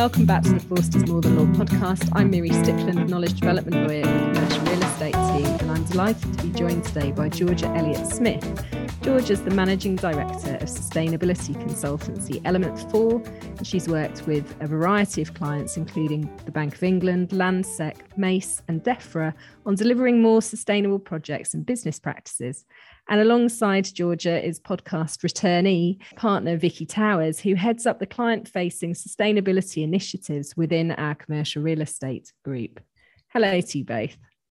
welcome back to the Forsters More Than Law podcast. I'm Miri Stickland, Knowledge Development Lawyer in the Commercial Real Estate team, and I'm delighted to be joined today by Georgia Elliott Smith. Georgia is the Managing Director of Sustainability Consultancy Element 4, and she's worked with a variety of clients, including the Bank of England, Landsec, Mace, and DEFRA, on delivering more sustainable projects and business practices. And alongside Georgia is podcast returnee partner Vicky Towers, who heads up the client facing sustainability initiatives within our commercial real estate group. Hello to you both.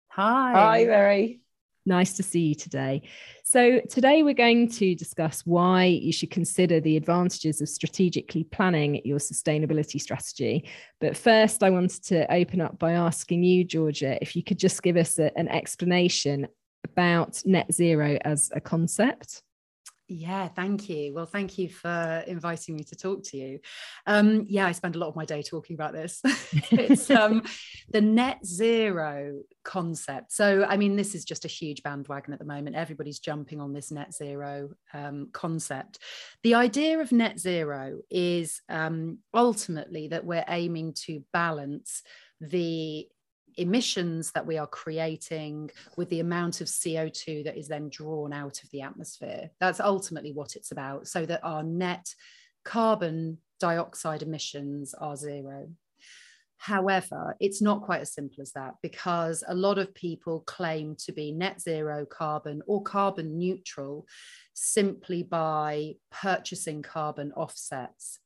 Hi. Hi, Mary. Nice to see you today. So, today we're going to discuss why you should consider the advantages of strategically planning your sustainability strategy. But first, I wanted to open up by asking you, Georgia, if you could just give us a, an explanation about net zero as a concept. Yeah, thank you. Well, thank you for inviting me to talk to you. Um, yeah, I spend a lot of my day talking about this. it's um, the net zero concept. So, I mean, this is just a huge bandwagon at the moment. Everybody's jumping on this net zero um, concept. The idea of net zero is um, ultimately that we're aiming to balance the emissions that we are creating with the amount of CO2 that is then drawn out of the atmosphere. That's ultimately what it's about, so that our net carbon dioxide emissions are zero. However, it's not quite as simple as that because a lot of people claim to be net zero carbon or carbon neutral simply by purchasing carbon offsets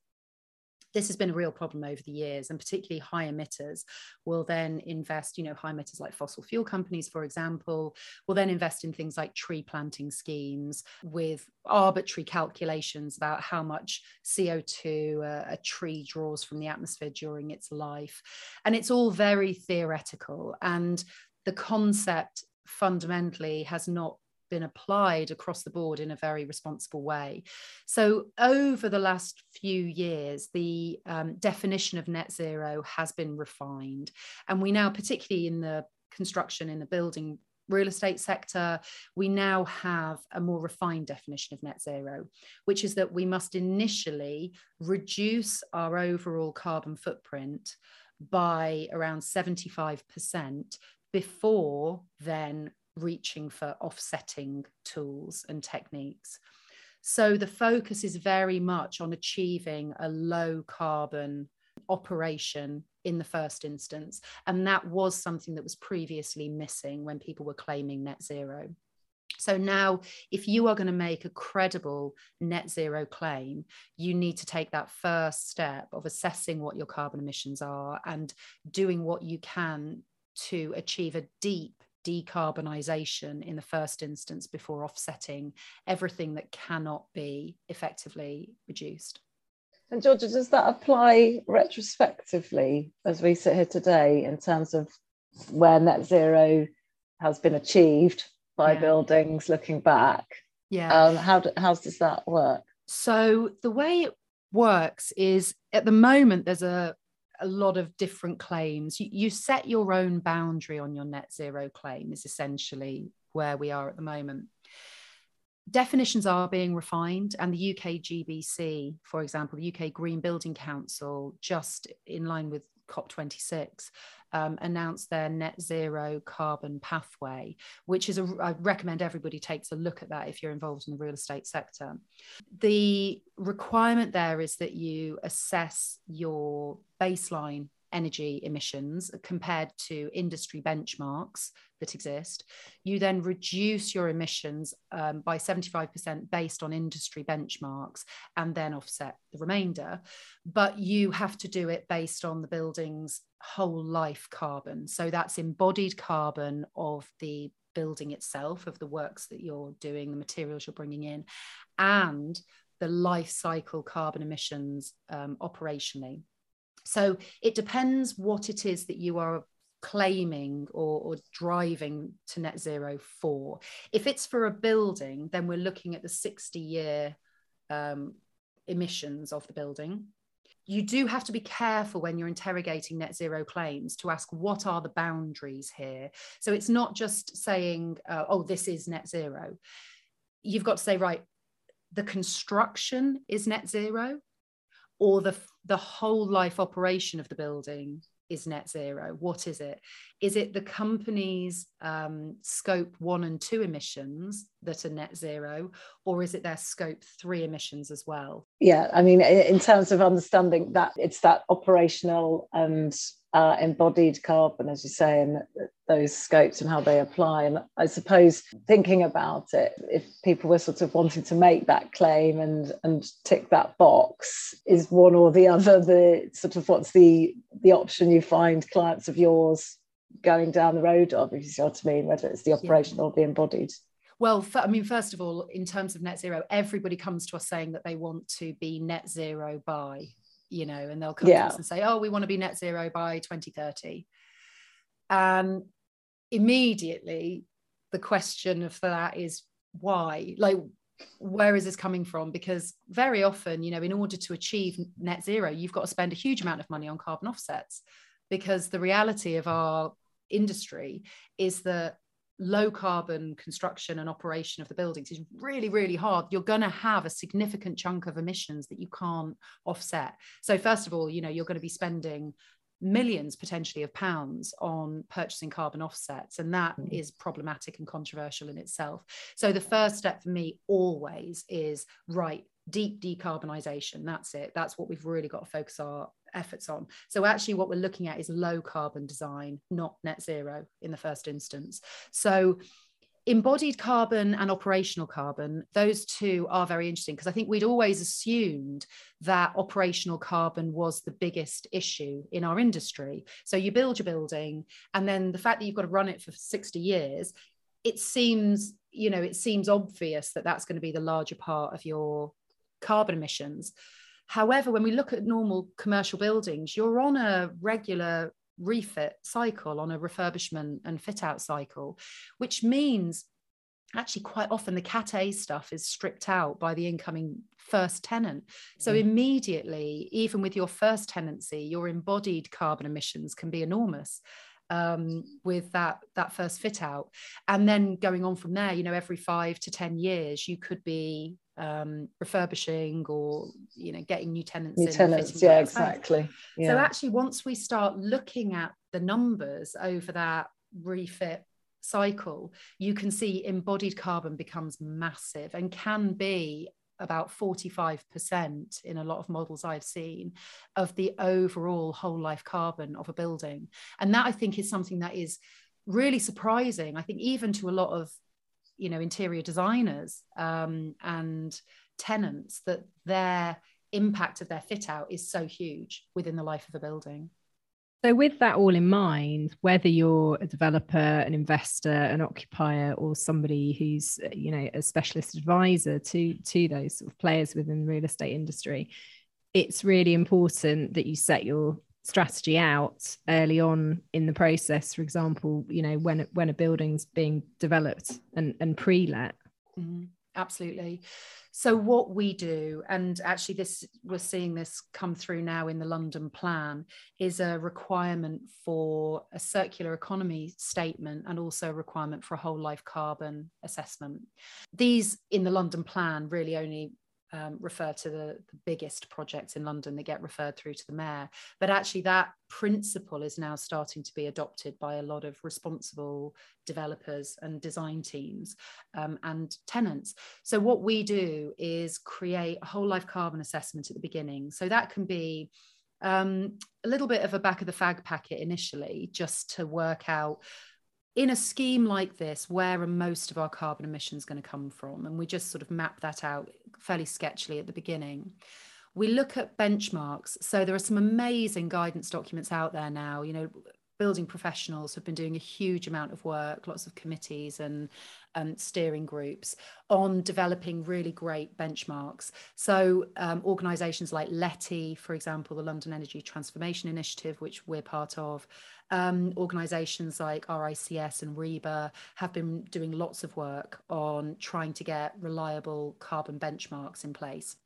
this has been a real problem over the years and particularly high emitters will then invest you know high emitters like fossil fuel companies for example will then invest in things like tree planting schemes with arbitrary calculations about how much co2 a, a tree draws from the atmosphere during its life. And it's all very theoretical and the concept fundamentally has not been applied across the board in a very responsible way. So, over the last few years, the um, definition of net zero has been refined. And we now, particularly in the construction, in the building real estate sector, we now have a more refined definition of net zero, which is that we must initially reduce our overall carbon footprint by around 75% before then reaching for offsetting tools and techniques. So the focus is very much on achieving a low carbon operation in the first instance. And that was something that was previously missing when people were claiming net zero. So now, if you are going to make a credible net zero claim, you need to take that first step of assessing what your carbon emissions are and doing what you can to achieve a deep decarbonisation in the first instance before offsetting everything that cannot be effectively reduced. And Georgia, does that apply retrospectively as we sit here today in terms of where net zero has been achieved by yeah. buildings looking back? Yeah. Um, how, do, how does that work? So the way it works is at the moment there's a a lot of different claims. You, you set your own boundary on your net zero claim, is essentially where we are at the moment. Definitions are being refined, and the UK GBC, for example, the UK Green Building Council, just in line with COP26, um, announced their net zero carbon pathway, which is a, I recommend everybody takes a look at that if you're involved in the real estate sector. The requirement there is that you assess your baseline energy emissions compared to industry benchmarks that exist. You then reduce your emissions um, by 75% based on industry benchmarks and then offset the remainder. But you have to do it based on the building's whole life carbon. So that's embodied carbon of the building itself, of the works that you're doing, the materials you're bringing in, and the life cycle carbon emissions um, operationally. So it depends what it is that you are claiming or, or, driving to net zero for. If it's for a building, then we're looking at the 60 year um, emissions of the building. You do have to be careful when you're interrogating net zero claims to ask what are the boundaries here. So it's not just saying, uh, oh, this is net zero. You've got to say, right, the construction is net zero or the the whole life operation of the building is net zero? What is it? Is it the company's um, scope one and two emissions that are net zero, or is it their scope three emissions as well? Yeah, I mean, in terms of understanding that, it's that operational and uh, embodied carbon, as you say, and those scopes and how they apply. And I suppose thinking about it, if people were sort of wanting to make that claim and and tick that box, is one or the other the sort of what's the the option you find clients of yours going down the road of, if you see what I mean, whether it's the operational or the embodied. Well, I mean, first of all, in terms of net zero, everybody comes to us saying that they want to be net zero by you know, and they'll come yeah. to us and say, oh, we want to be net zero by 2030. And immediately the question for that is why? Like, where is this coming from? Because very often, you know, in order to achieve net zero, you've got to spend a huge amount of money on carbon offsets. Because the reality of our industry is that low carbon construction and operation of the buildings is really really hard. You're going to have a significant chunk of emissions that you can't offset. So first of all you know you're going to be spending millions potentially of pounds on purchasing carbon offsets and that mm. is problematic and controversial in itself. So the first step for me always is right deep decarbonisation that's it. That's what we've really got to focus our efforts on. So actually what we're looking at is low carbon design, not net zero in the first instance. So embodied carbon and operational carbon, those two are very interesting because I think we'd always assumed that operational carbon was the biggest issue in our industry. So you build your building, and then the fact that you've got to run it for 60 years, it seems, you know, it seems obvious that that's going to be the larger part of your carbon emissions. However, when we look at normal commercial buildings, you're on a regular refit cycle, on a refurbishment and fit out cycle, which means actually quite often the cat a stuff is stripped out by the incoming first tenant so mm. immediately even with your first tenancy your embodied carbon emissions can be enormous um, with that that first fit out and then going on from there you know every five to ten years you could be um, refurbishing or you know getting new tenants new tenants yeah exactly yeah. so actually once we start looking at the numbers over that refit cycle you can see embodied carbon becomes massive and can be about 45% in a lot of models I've seen of the overall whole life carbon of a building. And that I think is something that is really surprising. I think even to a lot of you know interior designers um, and tenants that their impact of their fit out is so huge within the life of a building so with that all in mind whether you're a developer an investor an occupier or somebody who's you know a specialist advisor to to those sort of players within the real estate industry it's really important that you set your strategy out early on in the process. For example you know when when a building's being developed and and pre-let. Mm-hmm. absolutely so what we do and actually this we're seeing this come through now in the london plan is a requirement for a circular economy statement and also a requirement for a whole life carbon assessment. These in the london plan really only um, refer to the, the, biggest projects in London that get referred through to the mayor. But actually, that principle is now starting to be adopted by a lot of responsible developers and design teams um, and tenants. So, what we do is create a whole life carbon assessment at the beginning. So, that can be um, a little bit of a back of the fag packet initially, just to work out in a scheme like this, where are most of our carbon emissions going to come from? And we just sort of map that out fairly sketchily at the beginning. We look at benchmarks. So there are some amazing guidance documents out there now. You know, building professionals have been doing a huge amount of work, lots of committees and um, steering groups on developing really great benchmarks. So, um, organisations like LETI, for example, the London Energy Transformation Initiative, which we're part of, um, organisations like RICS and RIBA have been doing lots of work on trying to get reliable carbon benchmarks in place.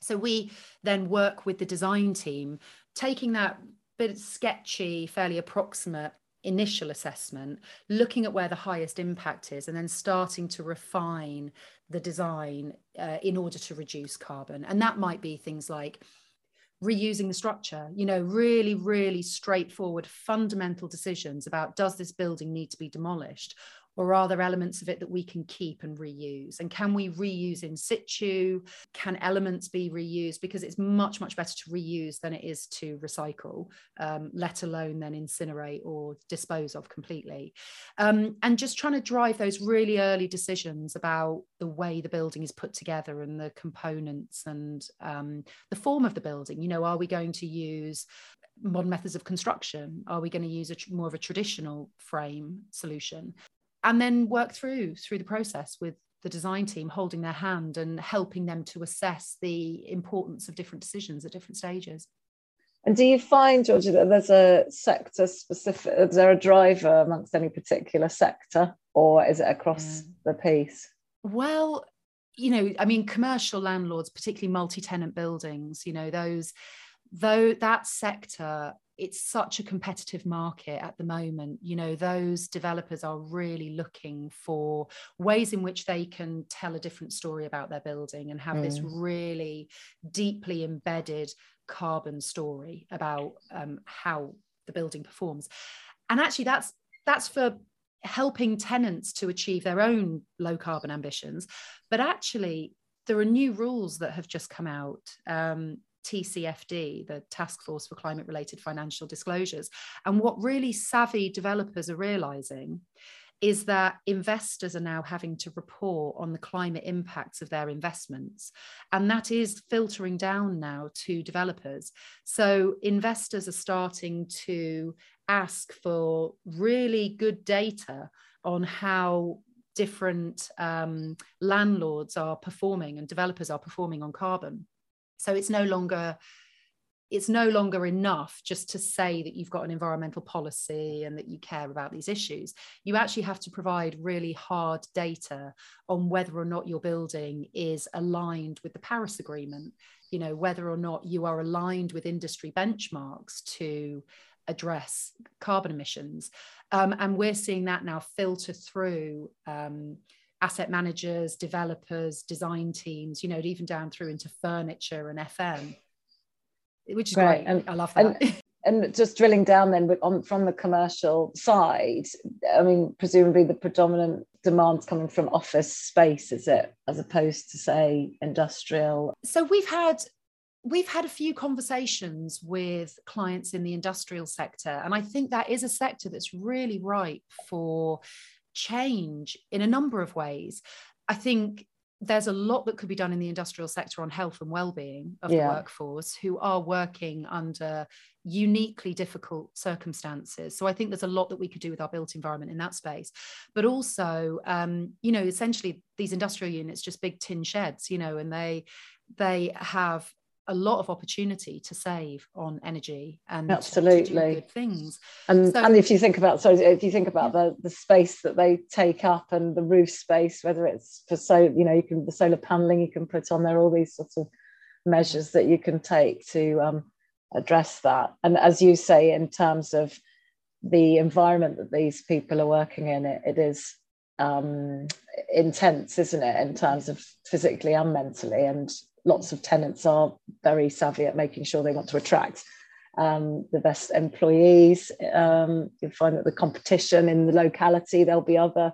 So we then work with the design team, taking that bit sketchy, fairly approximate initial assessment, looking at where the highest impact is, and then starting to refine the design uh, in order to reduce carbon. And that might be things like reusing the structure you know really really straightforward fundamental decisions about does this building need to be demolished or are there elements of it that we can keep and reuse? And can we reuse in situ? Can elements be reused? Because it's much much better to reuse than it is to recycle um, let alone then incinerate or dispose of completely. Um, and just trying to drive those really early decisions about the way the building is put together and the components and um, the form of the building. You know are we going to use modern methods of construction? Are we going to use a more of a traditional frame solution? And then work through through the process with the design team holding their hand and helping them to assess the importance of different decisions at different stages and do you find georgia that there's a sector specific is there a driver amongst any particular sector or is it across yeah. the piece well you know i mean commercial landlords particularly multi-tenant buildings you know those though that sector it's such a competitive market at the moment. You know those developers are really looking for ways in which they can tell a different story about their building and have mm. this really deeply embedded carbon story about um, how the building performs. And actually that's that's for helping tenants to achieve their own low carbon ambitions. But actually there are new rules that have just come out um, TCFD, the Task Force for Climate Related Financial Disclosures. And what really savvy developers are realizing is that investors are now having to report on the climate impacts of their investments. And that is filtering down now to developers. So investors are starting to ask for really good data on how different um, landlords are performing and developers are performing on carbon. So it's no longer it's no longer enough just to say that you've got an environmental policy and that you care about these issues. You actually have to provide really hard data on whether or not your building is aligned with the Paris Agreement, you know, whether or not you are aligned with industry benchmarks to address carbon emissions. Um, and we're seeing that now filter through. Um, asset managers, developers, design teams, you know, even down through into furniture and FM, which is right. great. And, I love that. And, and just drilling down then on, from the commercial side, I mean, presumably the predominant demand's coming from office space, is it, as opposed to say industrial? So we've had we've had a few conversations with clients in the industrial sector and i think that is a sector that's really ripe for change in a number of ways. I think there's a lot that could be done in the industrial sector on health and well-being of yeah. the workforce who are working under uniquely difficult circumstances so i think there's a lot that we could do with our built environment in that space but also um, you know essentially these industrial units just big tin sheds you know and they they have a lot of opportunity to save on energy and absolutely good things. And so, and if you think about so if you think about yeah. the the space that they take up and the roof space, whether it's for so you know you can the solar paneling you can put on there, all these sorts of measures that you can take to um, address that. And as you say, in terms of the environment that these people are working in, it, it is um, intense, isn't it, in terms of physically and mentally. And lots of tenants are very savvy at making sure they want to attract um, the best employees. Um, you'll find that the competition in the locality, there'll be other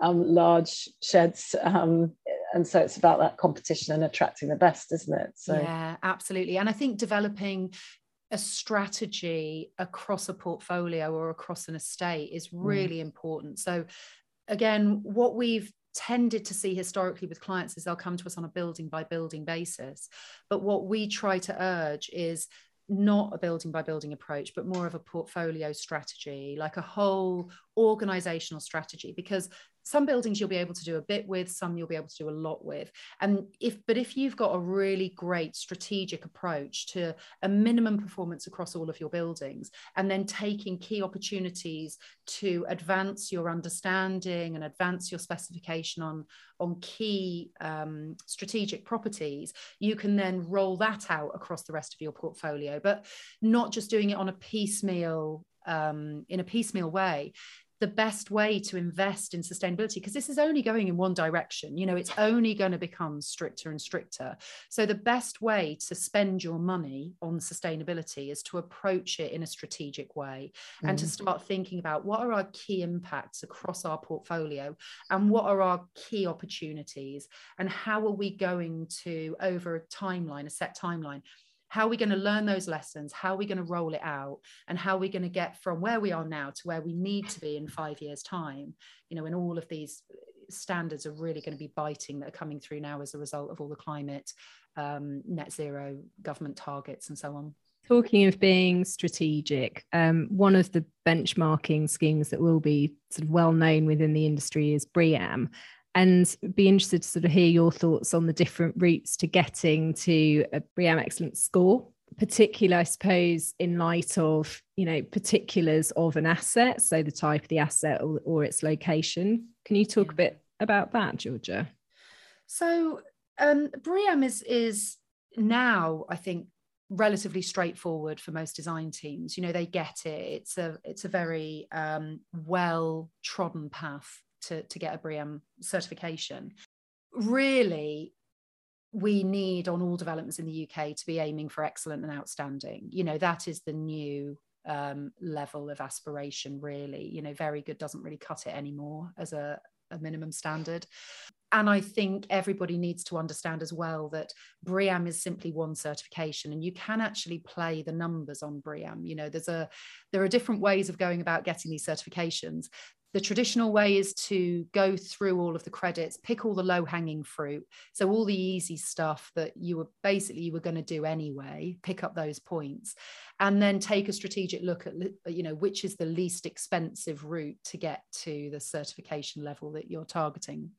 um, large sheds. Um, and so it's about that competition and attracting the best, isn't it? So yeah, absolutely. And I think developing a strategy across a portfolio or across an estate is mm. really mm. important. So again, what we've tended to see historically with clients is they'll come to us on a building by building basis. But what we try to urge is not a building by building approach, but more of a portfolio strategy, like a whole organizational strategy, because some buildings you'll be able to do a bit with some you'll be able to do a lot with. And if but if you've got a really great strategic approach to a minimum performance across all of your buildings and then taking key opportunities to advance your understanding and advance your specification on on key um, strategic properties you can then roll that out across the rest of your portfolio but not just doing it on a piecemeal um, in a piecemeal way the best way to invest in sustainability because this is only going in one direction you know it's only going to become stricter and stricter so the best way to spend your money on sustainability is to approach it in a strategic way mm. and to mm. start thinking about what are our key impacts across our portfolio and what are our key opportunities and how are we going to over a timeline a set timeline how are we going to learn those lessons? How are we going to roll it out? And how are we going to get from where we are now to where we need to be in five years time? You know when all of these standards are really going to be biting that are coming through now as a result of all the climate um, net zero government targets and so on. Talking of being strategic um, one of the benchmarking schemes that will be sort of well known within the industry is BREEAM and be interested to sort of hear your thoughts on the different routes to getting to a BREEAM excellent score particularly i suppose in light of you know particulars of an asset so the type of the asset or, or its location. Can you talk a bit about that georgia? So um BREEAM is is now i think relatively straightforward for most design teams. You know they get it. It's a it's a very um, well trodden path to, to get a BREEAM certification. Really, we need on all developments in the UK to be aiming for excellent and outstanding. You know, that is the new um, level of aspiration, really. You know, very good doesn't really cut it anymore as a, a minimum standard. And I think everybody needs to understand as well that BREEAM is simply one certification, and you can actually play the numbers on BREEAM. You know, there's a there are different ways of going about getting these certifications the traditional way is to go through all of the credits pick all the low hanging fruit. So all the easy stuff that you were basically you were going to do anyway pick up those points. And then take a strategic look at you know which is the least expensive route to get to the certification level that you're targeting.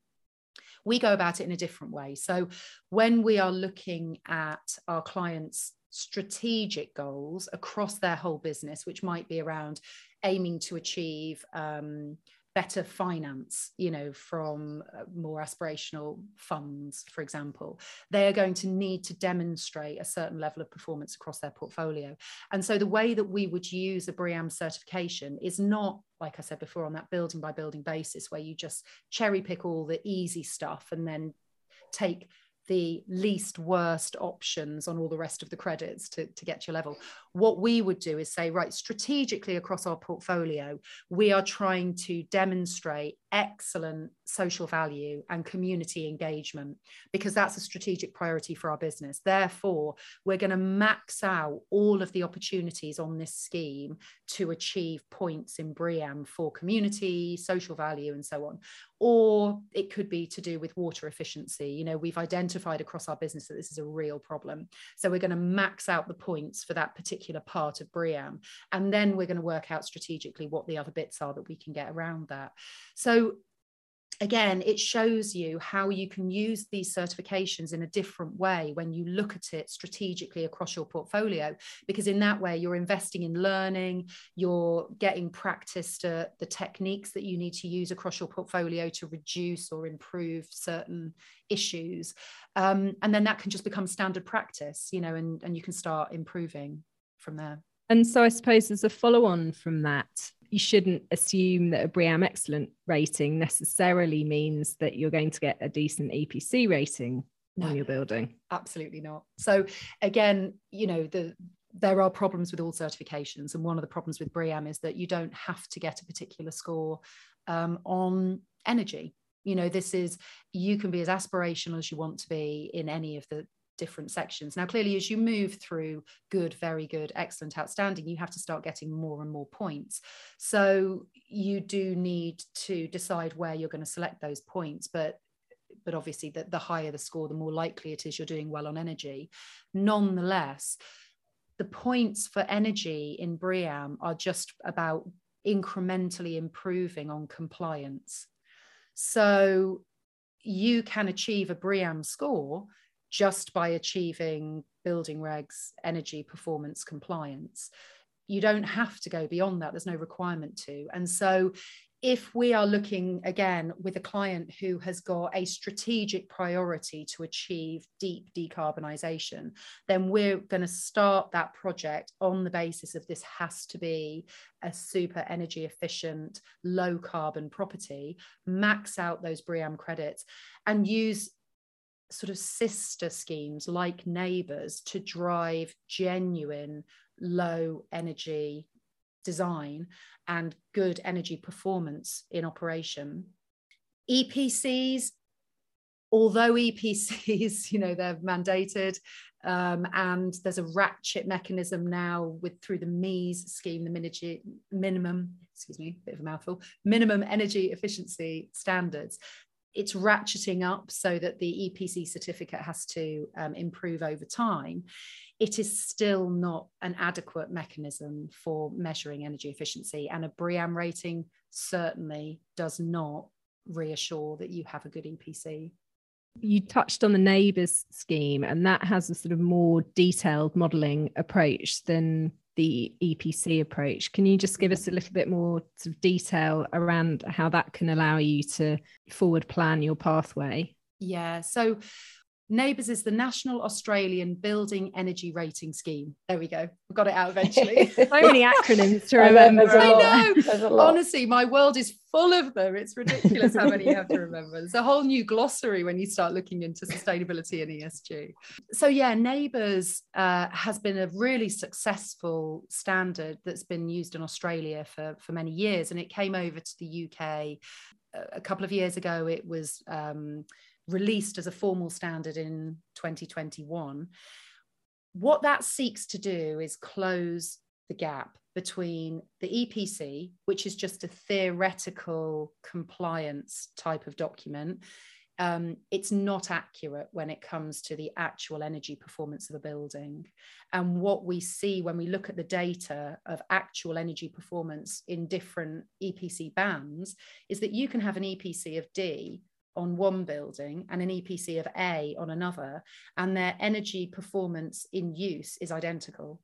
We go about it in a different way. So when we are looking at our clients strategic goals across their whole business which might be around aiming to achieve um, better finance, you know, from uh, more aspirational funds, for example, they are going to need to demonstrate a certain level of performance across their portfolio. And so the way that we would use a BREEAM certification is not, like I said before, on that building by building basis where you just cherry pick all the easy stuff and then take the least worst options on all the rest of the credits to, to get your level. What we would do is say, right, strategically across our portfolio, we are trying to demonstrate excellent social value and community engagement because that's a strategic priority for our business. Therefore, we're going to max out all of the opportunities on this scheme to achieve points in BREEAM for community, social value, and so on or it could be to do with water efficiency. You know, we've identified across our business that this is a real problem. So we're going to max out the points for that particular part of BREEAM. And then we're going to work out strategically what the other bits are that we can get around that. So again, it shows you how you can use these certifications in a different way when you look at it strategically across your portfolio, because in that way, you're investing in learning, you're getting practice to the techniques that you need to use across your portfolio to reduce or improve certain issues. Um, and then that can just become standard practice, you know, and, and you can start improving from there. And so I suppose as a follow on from that, you shouldn't assume that a BREEAM excellent rating necessarily means that you're going to get a decent EPC rating no, on your building. Absolutely not. So again, you know, the there are problems with all certifications, and one of the problems with BREEAM is that you don't have to get a particular score um, on energy. You know, this is you can be as aspirational as you want to be in any of the different sections. Now, clearly, as you move through good, very good, excellent, outstanding, you have to start getting more and more points. So you do need to decide where you're going to select those points. But but obviously the, the higher the score, the more likely it is you're doing well on energy. Nonetheless, the points for energy in BREEAM are just about incrementally improving on compliance. So you can achieve a BREEAM score just by achieving building regs energy performance compliance. You don't have to go beyond that. There's no requirement to. And so if we are looking again with a client who has got a strategic priority to achieve deep decarbonisation, then we're going to start that project on the basis of this has to be a super energy efficient, low carbon property, max out those BREEAM credits, and use sort of sister schemes like NABERS to drive genuine low energy design and good energy performance in operation. EPCs, although EPCs, you know, they're mandated, um, and there's a ratchet mechanism now with through the MEES scheme, the minimum, excuse me, bit of a mouthful, minimum energy efficiency standards. It's ratcheting up so that the EPC certificate has to um, improve over time it is still not an adequate mechanism for measuring energy efficiency. And a BREEAM rating certainly does not reassure that you have a good EPC. You touched on the NABERS scheme, and that has a sort of more detailed modelling approach than the EPC approach. Can you just give us a little bit more sort of detail around how that can allow you to forward plan your pathway? Yeah. So NABERS is the National Australian Building Energy Rating Scheme. There we go. We got it out eventually. so many acronyms to remember. I know. Honestly, my world is full of them. It's ridiculous how many you have to remember. There's a whole new glossary when you start looking into sustainability and ESG. So, yeah, NABERS uh, has been a really successful standard that's been used in Australia for, for many years. And it came over to the UK a couple of years ago. It was. Um, released as a formal standard in 2021. What that seeks to do is close the gap between the EPC, which is just a theoretical compliance type of document. Um, it's not accurate when it comes to the actual energy performance of a building. And what we see when we look at the data of actual energy performance in different EPC bands is that you can have an EPC of D on one building and an EPC of A on another, and their energy performance in use is identical.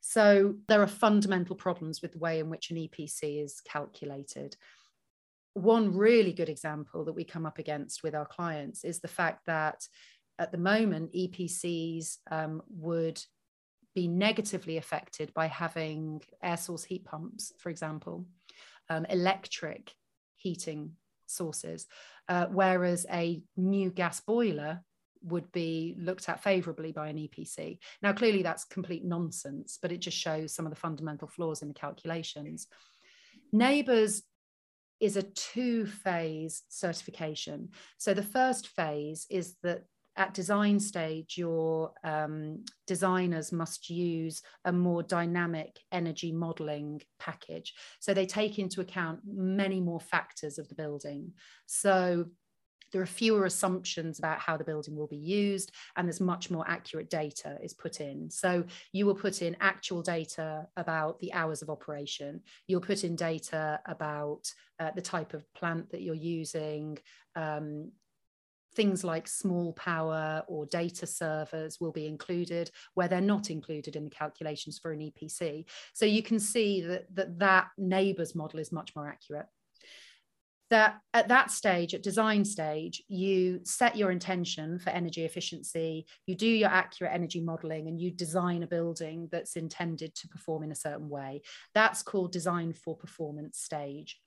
So there are fundamental problems with the way in which an EPC is calculated. One really good example that we come up against with our clients is the fact that at the moment, EPCs um, would be negatively affected by having air source heat pumps, for example, um, electric heating sources, uh, whereas a new gas boiler would be looked at favorably by an EPC. Now, clearly that's complete nonsense, but it just shows some of the fundamental flaws in the calculations. NABERS is a two phase certification. So the first phase is that at design stage, your um, designers must use a more dynamic energy modeling package. So they take into account many more factors of the building. So there are fewer assumptions about how the building will be used and there's much more accurate data is put in so you will put in actual data about the hours of operation you'll put in data about uh, the type of plant that you're using um, things like small power or data servers will be included where they're not included in the calculations for an EPC. So you can see that that, that NABERS model is much more accurate. That at that stage, at design stage, you set your intention for energy efficiency, you do your accurate energy modeling, and you design a building that's intended to perform in a certain way. That's called design for performance stage.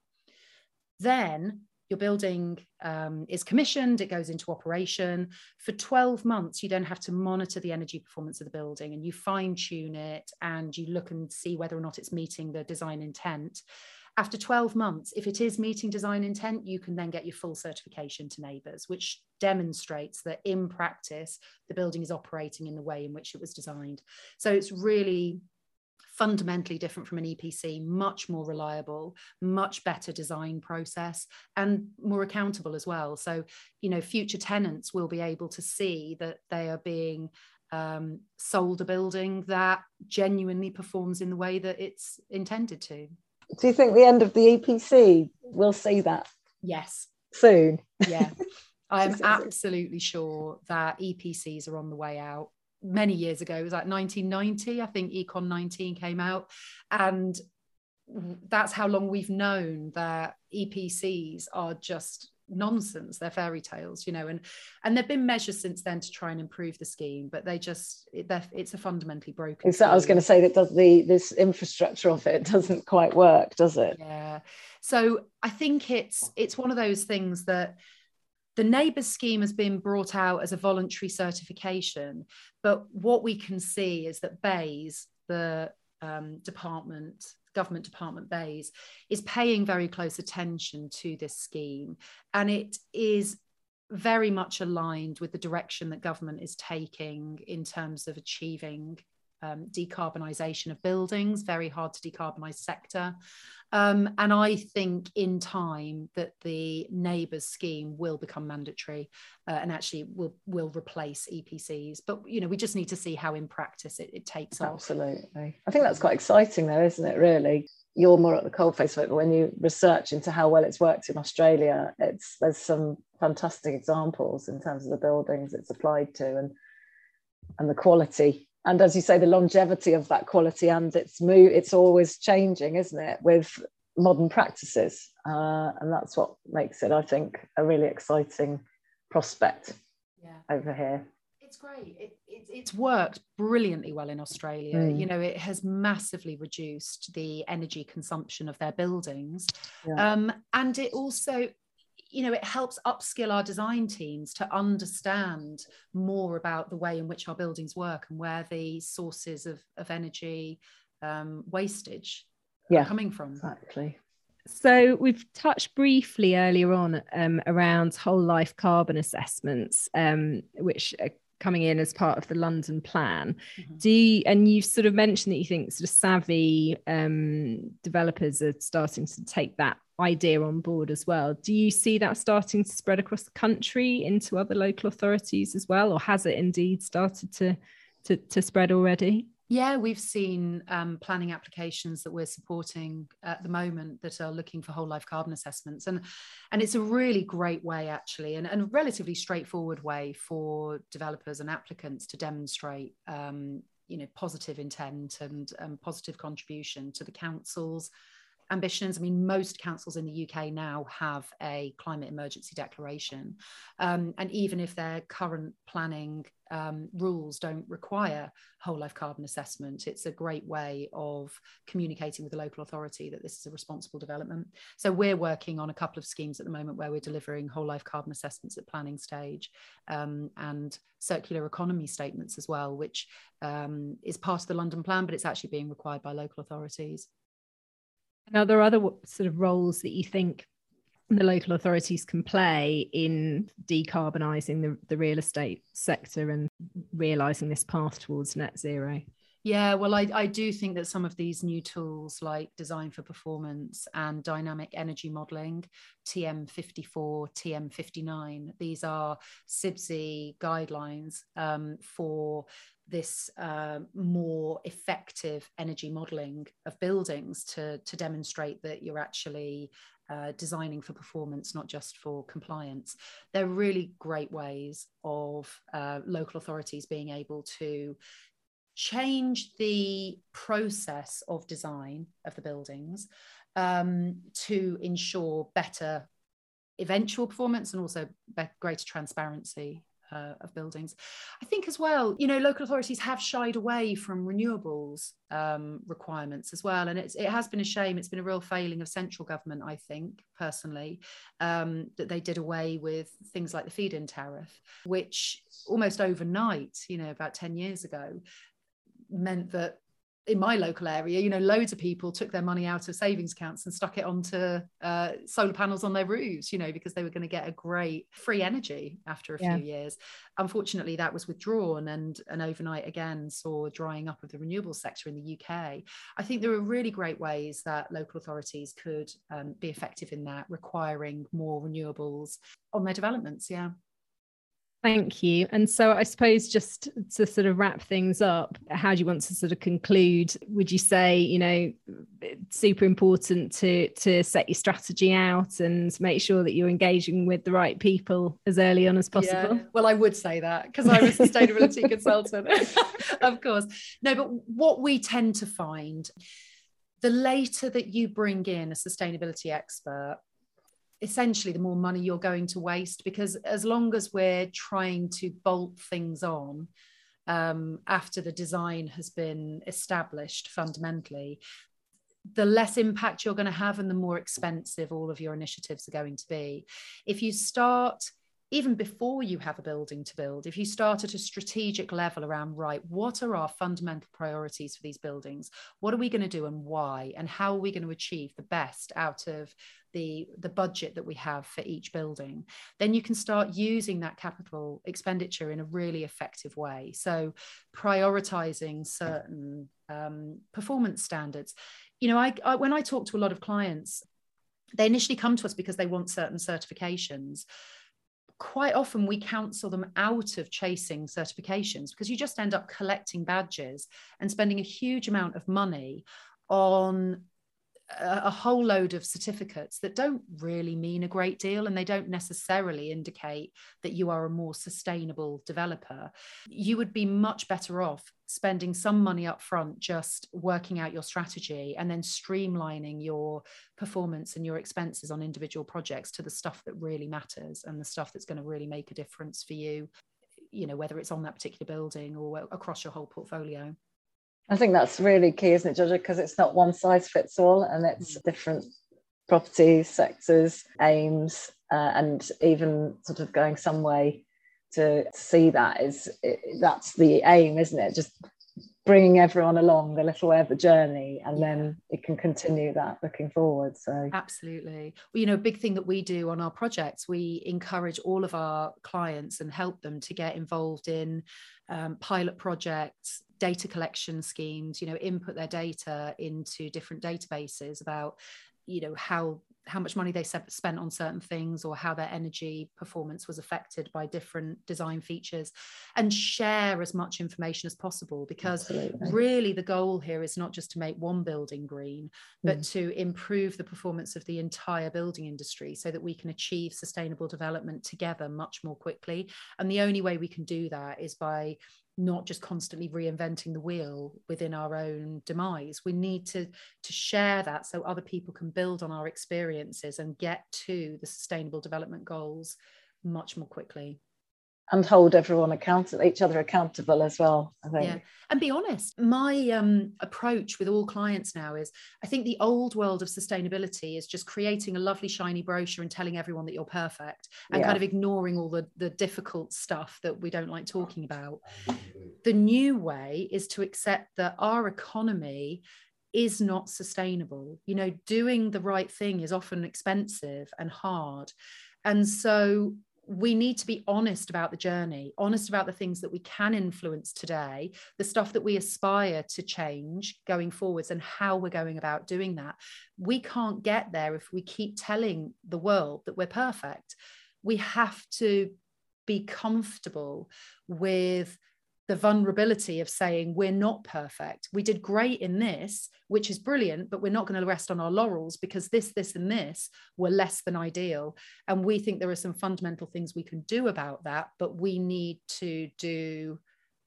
Then your building um, is commissioned, it goes into operation. For 12 months, you then have to monitor the energy performance of the building and you fine tune it and you look and see whether or not it's meeting the design intent. After 12 months, if it is meeting design intent, you can then get your full certification to NABERS, which demonstrates that in practice, the building is operating in the way in which it was designed. So it's really fundamentally different from an EPC, much more reliable, much better design process, and more accountable as well. So, you know, future tenants will be able to see that they are being um, sold a building that genuinely performs in the way that it's intended to. Do you think the end of the EPC will see that? Yes. Soon. Yeah. I'm absolutely sure that EPCs are on the way out many years ago. It was like 1990, I think Econ 19 came out. And that's how long we've known that EPCs are just nonsense they're fairy tales you know and and there've been measures since then to try and improve the scheme but they just it's a fundamentally broken so i was going to say that does the this infrastructure of it doesn't quite work does it yeah so i think it's it's one of those things that the NABERS scheme has been brought out as a voluntary certification but what we can see is that BEIS the um, department government department BEIS is paying very close attention to this scheme and it is very much aligned with the direction that government is taking in terms of achieving um, decarbonisation of buildings, very hard to decarbonise sector. Um, and I think in time that the NABERS scheme will become mandatory uh, and actually will will replace EPCs. But you know, we just need to see how in practice it, it takes off. Absolutely. I think that's quite exciting though, isn't it, really? You're more at the coalface of it, but when you research into how well it's worked in Australia, it's there's some fantastic examples in terms of the buildings it's applied to and and the quality and as you say the longevity of that quality and it's move it's always changing isn't it with modern practices uh, and that's what makes it i think a really exciting prospect yeah. over here it's great it, it, it's worked brilliantly well in australia mm. you know it has massively reduced the energy consumption of their buildings yeah. um, and it also you know it helps upskill our design teams to understand more about the way in which our buildings work and where the sources of, of energy um, wastage yeah, are coming from. exactly. So we've touched briefly earlier on um, around whole life carbon assessments um, which are coming in as part of the london plan. Mm-hmm. do you, and you've sort of mentioned that you think sort of savvy um, developers are starting to take that idea on board as well. Do you see that starting to spread across the country into other local authorities as well, or has it indeed started to to, to spread already? Yeah, we've seen um, planning applications that we're supporting at the moment that are looking for whole life carbon assessments, and and it's a really great way actually, and, and a relatively straightforward way for developers and applicants to demonstrate. Um, you know positive intent and um, positive contribution to the councils ambitions. I mean, most councils in the UK now have a climate emergency declaration. Um, and even if their current planning um, rules don't require whole life carbon assessment, it's a great way of communicating with the local authority that this is a responsible development. So we're working on a couple of schemes at the moment where we're delivering whole life carbon assessments at planning stage um, and circular economy statements as well, which um, is part of the London plan, but it's actually being required by local authorities. And are there other sort of roles that you think the local authorities can play in decarbonising the, the real estate sector and realising this path towards net zero? Yeah, well, I, I do think that some of these new tools like design for performance and dynamic energy modeling, TM54, TM59, these are CIBSE guidelines um, for this uh, more effective energy modeling of buildings to, to demonstrate that you're actually uh, designing for performance, not just for compliance. They're really great ways of uh, local authorities being able to change the process of design of the buildings um, to ensure better eventual performance and also greater transparency uh, of buildings. I think as well, you know, local authorities have shied away from renewables um, requirements as well, and it's, it has been a shame. It's been a real failing of central government, I think, personally, um, that they did away with things like the feed-in tariff, which almost overnight, you know, about ten years ago, meant that in my local area, you know, loads of people took their money out of savings accounts and stuck it onto uh, solar panels on their roofs, you know, because they were going to get a great free energy after a yeah. few years. Unfortunately, that was withdrawn and, and overnight again saw drying up of the renewable sector in the UK. I think there are really great ways that local authorities could um, be effective in that, requiring more renewables on their developments. Yeah. Thank you. And so I suppose just to sort of wrap things up, how do you want to sort of conclude? Would you say, you know, it's super important to to set your strategy out and make sure that you're engaging with the right people as early on as possible? Yeah. Well, I would say that because I'm a sustainability consultant, of course. No, but what we tend to find the later that you bring in a sustainability expert, essentially the more money you're going to waste because as long as we're trying to bolt things on um, after the design has been established fundamentally the less impact you're going to have and the more expensive all of your initiatives are going to be if you start even before you have a building to build, if you start at a strategic level around, right, what are our fundamental priorities for these buildings? What are we going to do and why? And how are we going to achieve the best out of the, the budget that we have for each building? Then you can start using that capital expenditure in a really effective way. So, prioritizing certain um, performance standards. You know, I, I when I talk to a lot of clients, they initially come to us because they want certain certifications quite often we counsel them out of chasing certifications because you just end up collecting badges and spending a huge amount of money on a, whole load of certificates that don't really mean a great deal and they don't necessarily indicate that you are a more sustainable developer. You would be much better off spending some money up front just working out your strategy and then streamlining your performance and your expenses on individual projects to the stuff that really matters and the stuff that's going to really make a difference for you you know whether it's on that particular building or across your whole portfolio I think that's really key, isn't it, Georgia? Because it's not one size fits all and it's mm. different properties, sectors, aims, uh, and even sort of going some way to see that is it, that's the aim, isn't it? Just bringing everyone along a little way of the journey and yeah. then it can continue that looking forward so absolutely well you know a big thing that we do on our projects we encourage all of our clients and help them to get involved in um, pilot projects data collection schemes you know input their data into different databases about you know how how much money they spent on certain things or how their energy performance was affected by different design features and share as much information as possible because Absolutely. really the goal here is not just to make one building green but mm. to improve the performance of the entire building industry so that we can achieve sustainable development together much more quickly and the only way we can do that is by not just constantly reinventing the wheel within our own demise. We need to to share that so other people can build on our experiences and get to the sustainable development goals much more quickly and hold everyone accountable each other accountable as well i think. Yeah and be honest my um, approach with all clients now is i think the old world of sustainability is just creating a lovely shiny brochure and telling everyone that you're perfect and yeah. kind of ignoring all the the difficult stuff that we don't like talking about. The new way is to accept that our economy is not sustainable. You know doing the right thing is often expensive and hard. And so we need to be honest about the journey, honest about the things that we can influence today, the stuff that we aspire to change going forwards, and how we're going about doing that. We can't get there if we keep telling the world that we're perfect. We have to be comfortable with the vulnerability of saying we're not perfect. We did great in this, which is brilliant, but we're not going to rest on our laurels because this, this, and this were less than ideal. And we think there are some fundamental things we can do about that, but we need to do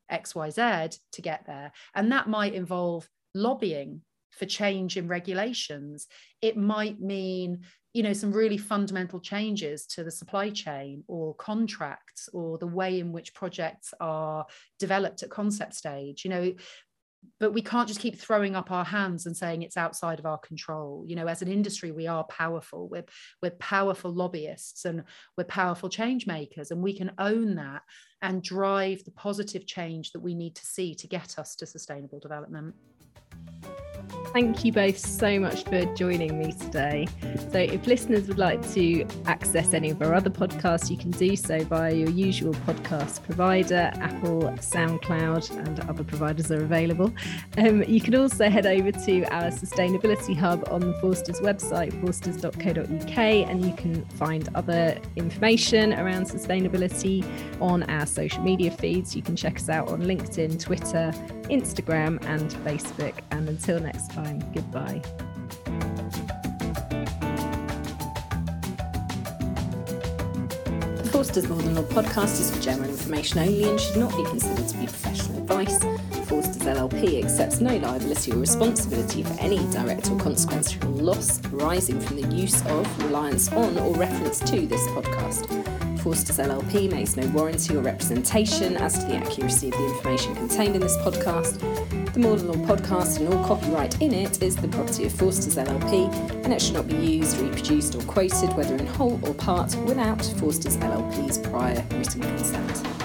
X, Y, Z to get there. And that might involve lobbying for change in regulations. It might mean you know some really fundamental changes to the supply chain or contracts or the way in which projects are developed at concept stage you know but we can't just keep throwing up our hands and saying it's outside of our control. You know as an industry we are powerful. We're, we're powerful lobbyists and we're powerful change makers and we can own that and drive the positive change that we need to see to get us to sustainable development Thank you both so much for joining me today. So, if listeners would like to access any of our other podcasts, you can do so via your usual podcast provider. Apple, SoundCloud, and other providers are available. Um, you can also head over to our sustainability hub on the Forsters website, forsters.co.uk, and you can find other information around sustainability on our social media feeds. You can check us out on LinkedIn, Twitter, Instagram, and Facebook. And until next time, time. Goodbye. The Forsters More Than Law podcast is for general information only and should not be considered to be professional advice. Forsters LLP accepts no liability or responsibility for any direct or consequential loss arising from the use of, reliance on, or reference to this podcast. Forsters LLP makes no warranty or representation as to the accuracy of the information contained in this podcast. The More Than Law podcast and all copyright in it is the property of Forsters LLP and it should not be used, reproduced, or quoted, whether in whole or part, without Forsters LLP's prior written consent.